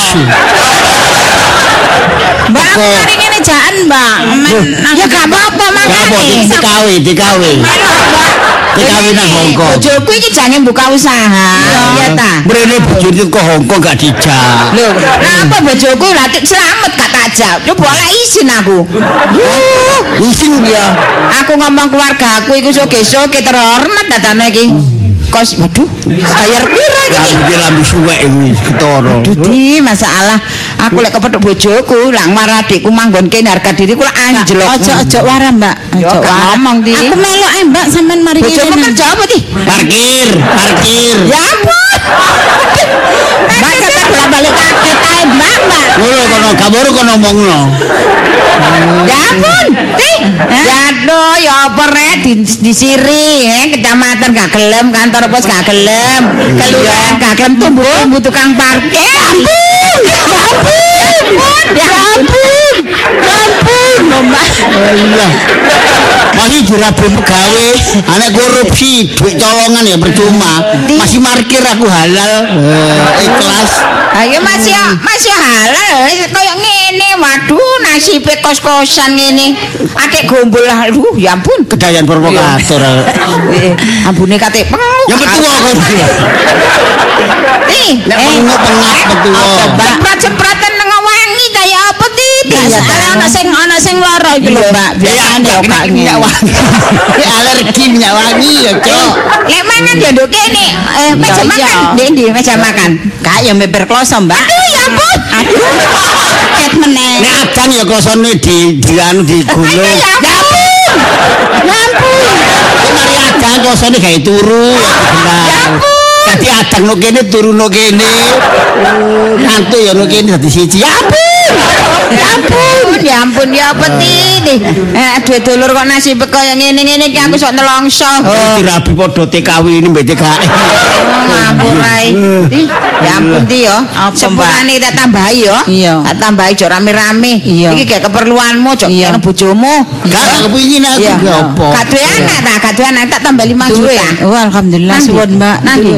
Mbak, aku mari ngene jaan, Mbak. Ya gak apa-apa Apa makane. dikawe dikawe. Dikawe nang Hongkong. Bojoku iki jange buka usaha. Iya ta. Mrene bojone kok Hongkong gak dijak. Lho, apa bojoku lah selamat gak tak jawab. Coba oleh izin aku. Izin ya. Aku ngomong keluarga aku iku soge-soge terhormat datane iki. Kos, waduh, bayar piro iki? Lambe lambe suwek iki ketara. Dudi masalah aku lek kepethuk bojoku lang marah adikku manggon kene harga diriku lak anjlok. Ojo ojo wara, Mbak. Wara. ngomong, Di. Aku melok ae, Mbak, sampean mari Bojomu ngene. kerja apa, Di? Parkir, parkir. Ya ampun. Mbak kata bolak-balik kaget ae, Mbak, Mbak. Ngono kono kabar kono ngomongno. Ya ampun, Di. Yaduh, ya apa rek di, disiri, eh, kecamatan gak gelem, kantor pos gak gelem, kelurahan gak gelem tumbuh tumbuh tukang parkir. Ya ampun, ya ampun, ya ampun, ya Mbak. Iya. Masih dirabe pegawai, anak korupsi, duit colongan ya percuma. Masih parkir aku halal, eh, ikhlas. Ayo masih masih halal kayak ngene. Waduh, nasibe kos-kosan ngene. Adik gombol. Aduh, ya ampun. Kedayan provokator. Eh, ambune kate penguk. Yang betua kok. Nih, Nek penguk pengak betua. apa Gak sekali ana sing ana sing lara iki lho, Mbak. Biasane Ya, gak minyak wangi. [laughs] Ya, alergi minyak wangi ya, Cok. Lek mangan ya nduk kene. Eh, meja Ya, makan. iya. Ndi meja makan. Gak ya meber kloso, Mbak. Aduh, ya ampun. Aduh. Ket meneh. Nek adang ya kosone di di anu di Aduh, gulung. ya ampun. Ya ampun. Mari adang kosone gawe turu ya benar. Dadi adang no kene turu no kene. Ngantuk ya no kene dadi siji. Ya ampun. Ya ampun, ya ampun, ya apa ti? nih? Eh, aduh dulur kok nasib kaya ngene-ngene iki aku sok nelongso. Oh. Dirabi padha TKW ini mbek TKI. Oh. Ti, Ya ampun ti yo. Sepurane tak tambahi yo. Iya. Tak tambahi jo rame-rame. Iki gak keperluanmu jo kene bojomu. Gak kepingin aku ya apa. Gak duwe anak ta, gak duwe anak tak tambah 5 juta. Oh, alhamdulillah suwun, Mbak. Nanti.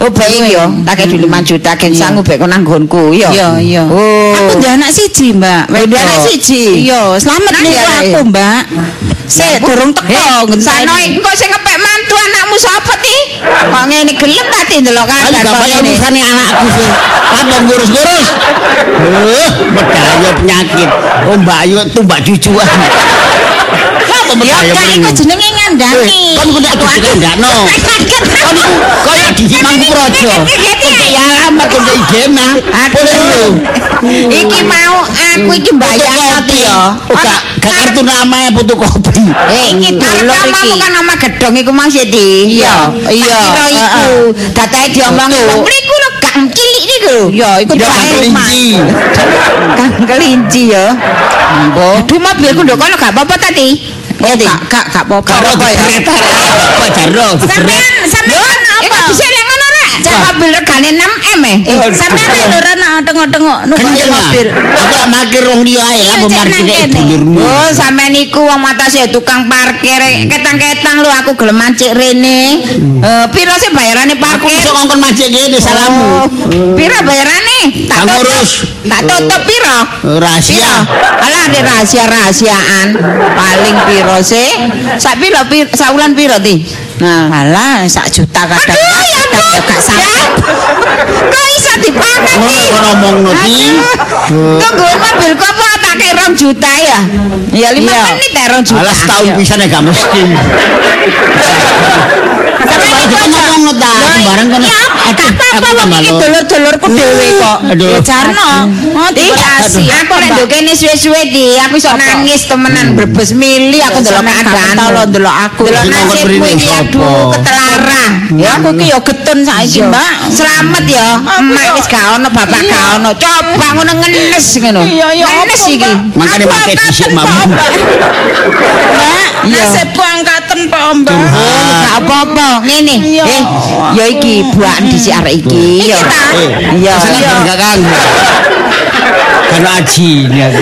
Oh, baik yo. Tak kei 5 juta gen Iya. sanggup bek nang nggonku yo. Iya, iya. Oh. Aku ndek anak siji, Mbak. Oh, ndek anak siji? Iya, selamat nih aku, iya. Mbak. Sik durung teko ngenteni. Sano iki kok sing mantu anakmu sapa ti? Kok ngene gelem tadi ndelok Ayo gak kok ngene. urusane anakku sih. Apa ngurus-ngurus? Eh, medaya penyakit. Oh Mbak Ayu tumbak cucuan. Apa Ya iku jenenge ngandani. Kon kudu aku dikandakno. Kon iku kaya di mangku projo. Ya alamat kok iki mau aku iki mbayang Fotokopi ya. Oh, gak gak kartu nama fotokopi. Eh, iki dulur iki. Kamu kan nama gedong iku Mas Yedi. Iya, iya. Iku. Datae diomongi wong mriku lho Kang cilik niku. Ya, iku kelinci. Kang kelinci ya. Mbok. Aduh mobilku ndok kono gak apa-apa tadi. Ya, Di. Gak gak apa-apa. Apa jaro? Sampean sampean? Cek mobil regane 6M eh. Sampeyan lek lho ana tengok-tengok numpak mobil. Aku makir wong liya ae lah Iya, kene. dulurmu. Oh, sampean iku wong matase tukang parkir. Ketang-ketang lho aku gelem mancik rene. Eh, piro sih bayarane Aku parkir? iso ngongkon macet kene salammu. Piro bayarane? Tak Kang tutup. urus. Tak tutup piro? Rahasia. Piro? Alah ada rahasia-rahasiaan. Paling piro sih? Sak piro piro saulan piro ti? Nah, Alah, sak juta kadang. Kadang ya gak sampe. Kok iso dipangan Ngono iki? kok ngomongno. Tunggu mobil kok apa kira rong juta ya? Ya lima Iya. menit ya rong juta. Alah setahun pisan ya gak mesti. Sampai Itu kan ngomongno ta, sembarang kan. Ya, Aduh, gak apa-apa aku wong tambah iki lo. dulur-dulurku dhewe kok. Aduh. Ya jarno. Oh, Ih, dikasih. Aku lek nduk kene suwe-suwe di, aku iso nangis temenan brebes mili aku ndelok keadaan lho ndelok aku. Iki aduh. Ya aku ki yo getun saiki, Mbak. Selamat ya. Emak wis gak ono, bapak gak ono. Coba ngono ngenes ngono. Iya, iya, Ngenes iki. Makane Aku make angkatan, dhisik Pak, mamu. Mbak. Iya. nasibku angkatan Pak Mbak. Oh, gak apa-apa. Ngene. Eh, ya iki buakan dhisik arek iki. Ya. Iya. Iya. Gak kanggo. Kan aji ini. [laughs]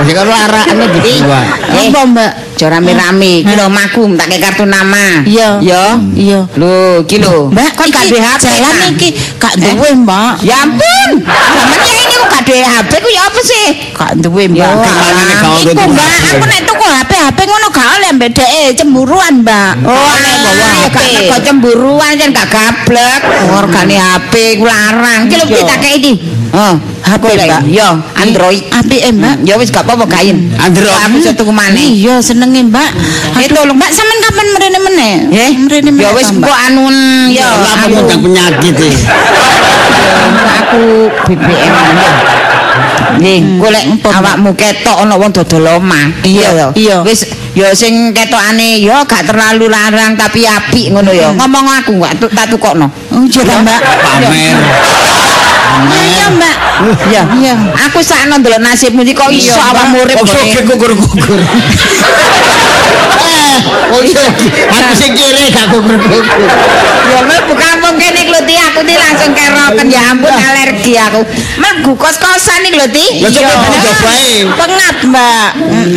Oh, kan laraknya dibuat. Eh, Apa, Mbak? Jora rame-rame, iki lho maku tak kei kartu nama. Iya. Ya. Iya. Lho, iki lho. Mbak, kon gak iki duwe HP. jalan iki gak duwe, Mbak. Ya ampun. Sampeyan ini kok gak duwe HP ku ya apa sih? Gak duwe, Mbak. Iku, Mbak, aku nek tuku HP, HP ngono gak oleh mbek dhek cemburuan, Mbak. Oh, oleh bawa HP. gak teko cemburuan jan gak gablek. Organe HP ku larang. Iki lho kita kei iki. Oh, HP. Mbak. Yo, Android. Apike, Mbak? Ya wis gak apa-apa kain. Android. Aku tuku maneh. Iya, senenge, Mbak. Eh, tolong, Mbak, sampean kapan mrene meneh? Eh, mrene meneh. ya wis engko anun ya apa aku ngundang penyakit e? aku BBM ya. Nih, golek awakmu ketok ana wong dodol omah. Iya, ya. iya. Wis ya sing ketokane ya gak terlalu larang tapi apik ngono ya. Ngomong aku gak tak tukokno. Oh, iya, Mbak. Pamer. Iya, Mbak. Iya. Iya. Aku sakno ndelok nasibmu iki kok iso awakmu urip. Kok soge gugur-gugur. [laughs] Oh iya, aku sing kere gak gugur-gugur. Ya mel bukan wong kene lho Ti, aku ti langsung keroken ya ampun alergi aku. Mlebu kos-kosan iki lho Ti. Lah coba kamu cobain. Pengat, Mbak.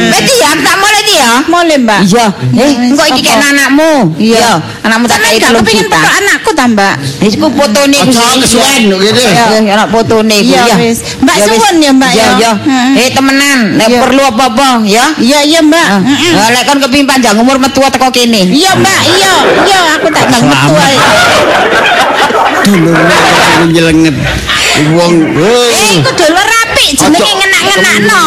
Berarti ya tak mulai Ti ya. Boleh, Mbak. Iya, eh engko iki Apa? kan anakmu. Iya, anakmu tak kei telung kepengin juta. foto anakku ta, Mbak? Iku fotone iku. Aja kesuwen gitu. Iya, anak fotone iku Iya, ya. Mbak, suwun ya, Mbak, Iya, ya. iya. Heeh. Eh temenan, nek Iya. perlu apa-apa ya. Iya, iya, Mbak. Heeh. Lah lek kon kepengin panjang umur metu teko kene. Iya, Mbak. Iya, iya, aku tak bang metu ae. Dulur nyelenget. Wong. Eh, iku dulur apik jenenge Ojo. ngenak-ngenakno.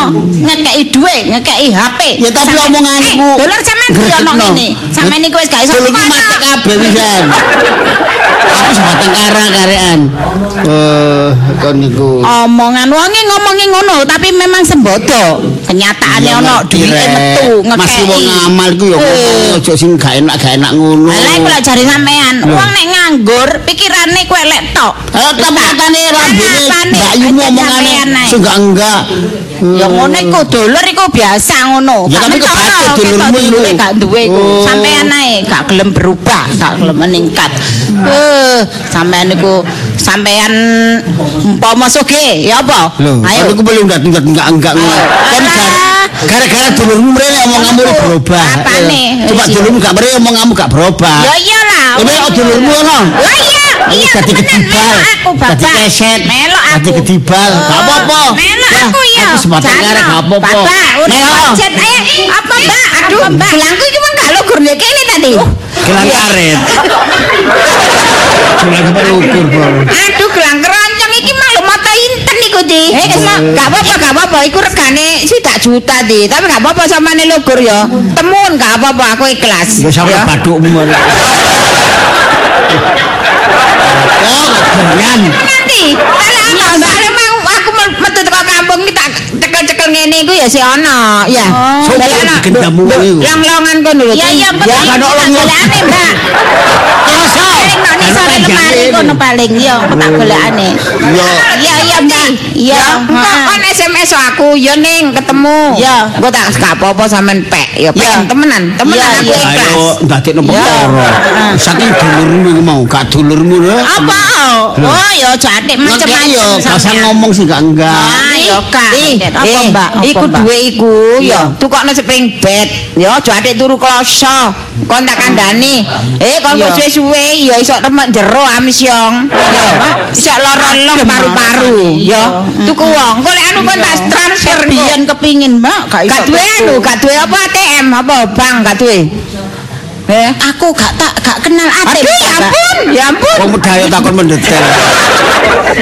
Ngekeki dhuwit, ngekeki HP. Ya, tapi omonganku- Eh, Dulur sampean piye ono ngene? Sampean iku wis gak iso kono. mati kabeh pisan. Aku sebatang kara karean. Eh, kon niku. Omongan wonge ngomongi ngono, tapi memang sembodo. Kenyataane ono Rek. metu Masih wong ngekeki. ngamal ku ya ngomong aja sing gak enak gak enak ngono. Lah iku lak jare sampean, wong nek nganggur pikirane kowe lek tok. Eh, Kenapane? Mbak Aja omongane ae. enggak enggak. Ya ngono iku dulur iku biasa ngono. Ya, tapi mentolo, dulurmu iku. gak duwe iku. Oh. Sampean ae gak gelem berubah, gak gelem meningkat. Eh, sampean iku sampean umpama soge, ya apa? Ayo. aku belum datang enggak enggak enggak. Kan gara-gara dulurmu mrene kamu berubah. Apane? Coba dulurmu gak mrene kamu gak berubah. Ya iyalah. Ini kok dulurmu ono. Lah iya, iya Dadi kedibal. melok aku Dadi keset. Melok aku. Dadi kedibal. Gak apa-apa. Melok aku ya. Aku sebatang Jano. kare gak apa-apa. Bapak, udah jet ayo. Apa, Mbak? Aduh, Mbak. Gelangku iki mah gak lugur nek kene tadi. Gelang karet. Gelang pelukur, Bro. Aduh, gelang keroncong iki mah mata inten iku, Di. Eh, gak apa-apa, gak apa-apa. Iku regane sidak juta di. Tapi gak apa-apa samane lugur ya. Temun gak apa-apa, aku ikhlas. Ya sampe Ya. badukmu. Kegenyan. Nanti, ana soalnya mau aku me- metu teko kampung iki tak cekel-cekel ngene iku ya si ana, ya. Ana- Lho, iku? Long-longan kono lho. Ya iya kan ono lengo. golekane, Mbak. Ning sore lemari kono paling ya tak golekane. Yo. Iya iya Mbak. Iya. Kon SMS aku ya ning ketemu. Ya. Engko tak gak apa-apa sampean pek ya pek temenan. Temenan aku ikhlas. Ayo ndadekno Ya. perkara. Saking dulurmu iku mau, gak dulurmu lho. Apa? Oh ya jatik Macam macam-macam. yo, ngomong sih gak enggak. Ya Kak. Apa Mbak? Iku duwe iku ya. Tukokno spring bed. Ya aja atik turu kloso. Kon tak kandhani. Eh kon kok suwe-suwe ya iso temek jero amsyong. Ya, iso lara leh paru-paru. Ya, tuku wong. Kok anu kon tak transfer. Biyen kepingin Mbak, gak iso. Gak duwe anu, gak duwe apa ATM apa bank gak duwe. Eh, Aku gak tak gak kenal ate. aduh ya ampun, ya ampun. Wong medhayo takon mendetail.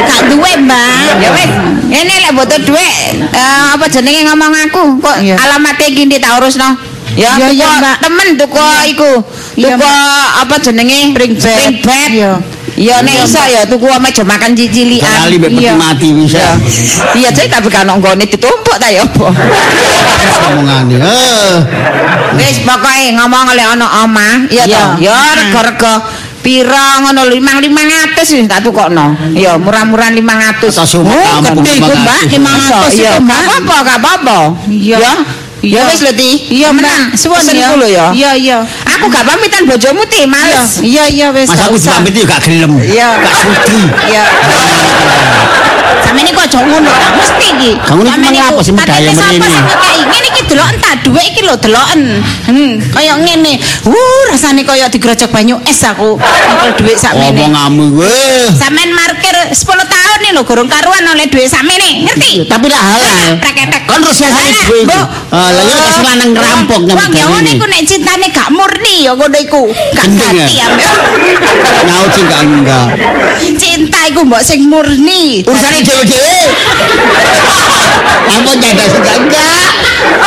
Gak duwe Mbak. Ya wis, ini lek butuh duit eh, apa jenenge ngomong aku kok Iya. alamatnya gini tak urusno. Ya, tuku iya, Mbak. temen tuku iku. Iya, Tuku apa jenenge? Spring bed. Spring bed. Iya. Ya nek iso ya tuku meja makan cicilian. Kali mbek peti Iya. mati bisa. Iya, cek tapi kan nggone ditumpuk ta ya apa. Omongane. Eh. Wis pokoke ngomong oleh ana omah, iya Iya. toh. Ya rega-rega pira ngono lho 500 wis tak tukokno. Ya murah-murah 500. Atas rumah Oh, gede iku, Mbak, 500. 500 Iya, itu, Mbak. gak apa-apa, gak apa-apa. Iya. Ya. Ya wis lho Ti. Iya Mbak, suwun ya. ya. Iya iya. Aku gak pamitan bojomu Ti, males. Iya iya wis. Mas gak aku yo gak gelem. Iya. Gak sudi. Iya. Sampe ini kok aja ngono ta, mesti iki. Kamu ini iku, apa sih sing ngekei? Ngene iki deloken ta, dhuwit iki lho deloken. Hmm, kaya ngene. Uh, rasane kaya digrojok banyu es aku. Nyekel dhuwit sakmene. Omonganmu weh. Sampeyan markir 10 tahun nih lho gorong karuan oleh dhuwit sakmene, ngerti? Tapi lah halal. Preketek. Kon terus ya. Mbok. Ah, lah yo kasih lanang ngerampok Wong nyampe ya ini. iku nek cintane gak murni ya ngono iku. Gak Gendeng ya? hati ya. Nyaut sih gak enggak. Cinta iku mbok sing murni. Urusane dhewe-dhewe. Apa nyadar sih gak enggak?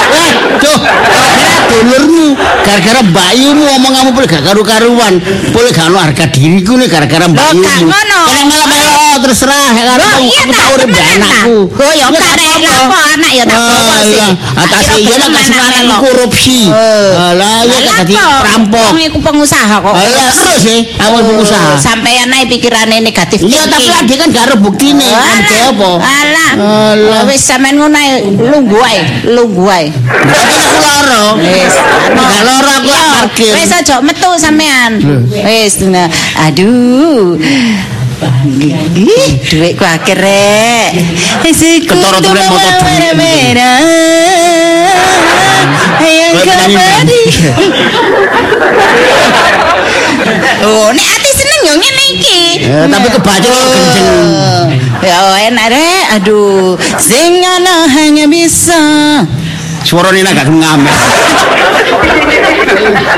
Weh, tuh, gara-gara dulurmu, gara-gara mbakmu omonganmu boleh gak karu-karuan. Boleh gak ono harga diriku nih gara-gara mbakmu. gak ngono. Kalau melo-melo terserah ya kan. Oh, iya Aku tak tak urip mbak temenan ta? anakku. Oh ya Ya, karek tak apa-apa. lapo anak ya tak apa Ah, sih. iya. Atas iya lah kasih lanang korupsi. Alah, ya kan tadi perampok. Wong iku pengusaha kok. Alah, terus sih, awal pengusaha. Sampeyan ae pikirane negatif. Iya, tapi lah dia kan gak ada bukti nih. Kan dia apa? Alah. Alah. Wis sampean ngono ae lungguh ae, lungguh ae. Aku loro. Wis, Gak loro aku Iya, parkir. Wis aja metu sampean. Wis aduh. Ih, duitku akeh rek. Ketara tulen motor penyanyi kembali. Oh, nek ati seneng yo ngene iki. Tapi kebaca kok kenceng. Ya enak rek. Aduh, sing ana hanya bisa Suara ini agak ngamet.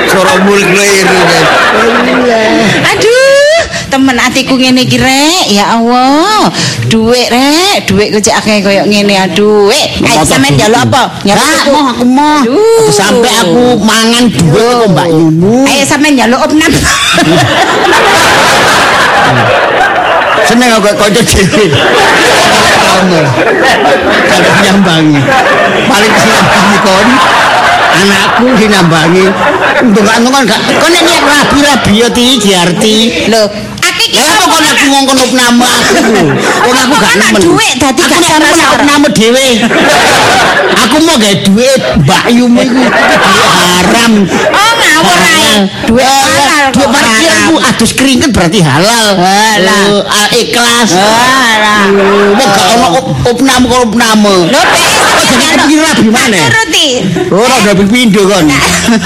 Suara mulik liru. Aduh, temen atiku ngene iki rek. Ya Allah. Duit rek, duit kok akeh koyo ngene aduh. Eh, ayo sampean njaluk apa? Njaluk tuku. mau aku mau. Sampai aku mangan duit kok Mbak Yunu. Ayo sampean njaluk opnam. [laughs] Seneng aku kocok dhewe. Kamu. Kalau nyambangi. Paling nyambangi kon. Anakku dinambangi. Untung-untungan gak. Kon nek rabi-rabi ti diarti. Iki Ya apa kon aku ngongkon nama aku. Kon aku gak nemen. duit dadi gak salah-salah. nama dhewe. Aku mau gawe duit Mbak Yumu iku haram. Oh, ngawur ae. Duit halal Duit kok parkirku adus keringet berarti halal. Halal. Oh, ah, ikhlas. Alah. Wong gak ono op- opname kok opname. Lho, PS Kok jadi kepikir rabi mana? Ora udah pindo kon.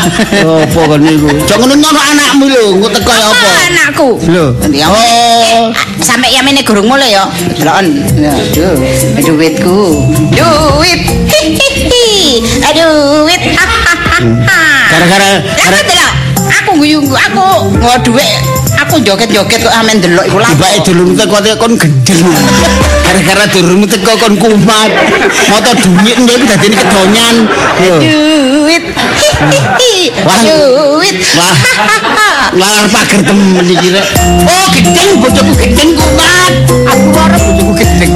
[laughs] Apa kon niku? Jangan ngono anakmu lho, engko teko ya Apa apa? anakku? Lho. Oh. Sampai yamene gurung mulai ya. Delon. Aduh, duitku. Duit. Hihihi. Aduh, duit. Hahaha. Gara-gara Lah gara aku delok. Aku guyu aku nggo dhuwit aku joget-joget kok amen delok iku lha Tibake dulurmu teko kon gendel. Gara-gara dulurmu teko kon kumat. Moto dunyit ndek iku dadine kedonyan. Yo. duit Wah. duit Wah. Lah pager temen iki rek. Oh, gedeng bojoku gedeng kumat. Aku ora bojoku gedeng.